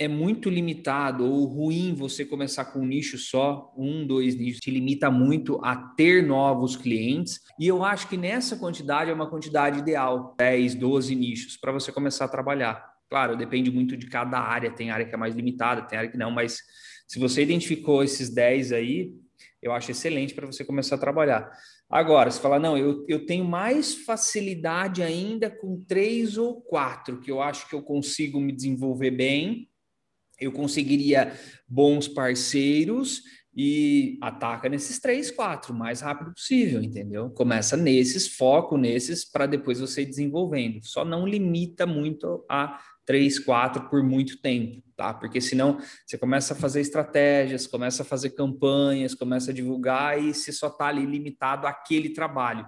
é muito limitado ou ruim você começar com um nicho só, um, dois nichos, te limita muito a ter novos clientes. E eu acho que nessa quantidade é uma quantidade ideal, 10, 12 nichos, para você começar a trabalhar. Claro, depende muito de cada área, tem área que é mais limitada, tem área que não, mas se você identificou esses 10 aí, eu acho excelente para você começar a trabalhar. Agora, você fala, não, eu, eu tenho mais facilidade ainda com três ou quatro, que eu acho que eu consigo me desenvolver bem, eu conseguiria bons parceiros e ataca nesses três, quatro, o mais rápido possível, entendeu? Começa nesses, foco nesses, para depois você ir desenvolvendo. Só não limita muito a três, quatro por muito tempo, tá? Porque senão você começa a fazer estratégias, começa a fazer campanhas, começa a divulgar e você só está ali limitado àquele trabalho.